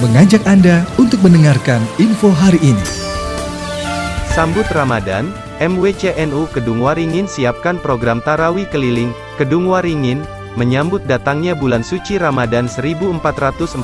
mengajak Anda untuk mendengarkan info hari ini. Sambut Ramadan, MWCNU Kedung Waringin siapkan program Tarawih Keliling, Kedung Waringin, menyambut datangnya bulan suci Ramadan 1443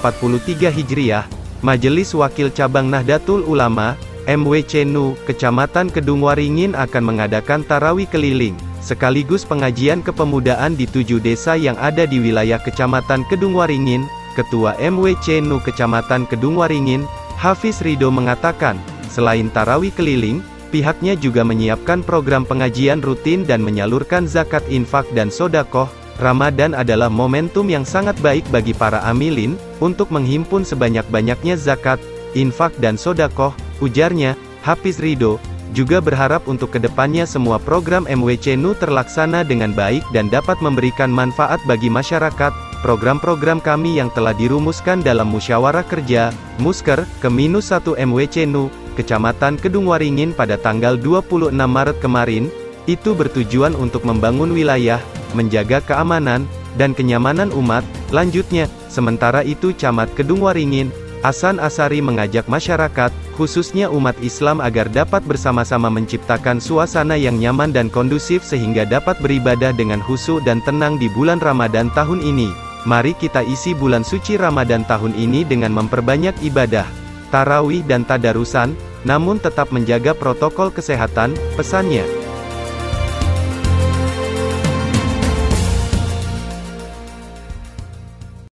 Hijriah, Majelis Wakil Cabang Nahdlatul Ulama, MWCNU, Kecamatan Kedung Waringin akan mengadakan Tarawih Keliling, sekaligus pengajian kepemudaan di tujuh desa yang ada di wilayah Kecamatan Kedung Waringin, Ketua MWC NU Kecamatan Kedung Waringin, Hafiz Rido mengatakan, selain tarawih keliling, pihaknya juga menyiapkan program pengajian rutin dan menyalurkan zakat infak dan sodakoh, Ramadan adalah momentum yang sangat baik bagi para amilin, untuk menghimpun sebanyak-banyaknya zakat, infak dan sodakoh, ujarnya, Hafiz Rido, juga berharap untuk ke depannya semua program MWC NU terlaksana dengan baik dan dapat memberikan manfaat bagi masyarakat, program-program kami yang telah dirumuskan dalam musyawarah kerja, Musker, ke-1 MWC NU, Kecamatan Kedung Waringin pada tanggal 26 Maret kemarin, itu bertujuan untuk membangun wilayah, menjaga keamanan, dan kenyamanan umat, lanjutnya, sementara itu Camat Kedung Waringin, Hasan Asari mengajak masyarakat, khususnya umat Islam agar dapat bersama-sama menciptakan suasana yang nyaman dan kondusif sehingga dapat beribadah dengan khusyuk dan tenang di bulan Ramadan tahun ini. Mari kita isi bulan suci Ramadan tahun ini dengan memperbanyak ibadah, tarawih dan tadarusan, namun tetap menjaga protokol kesehatan, pesannya.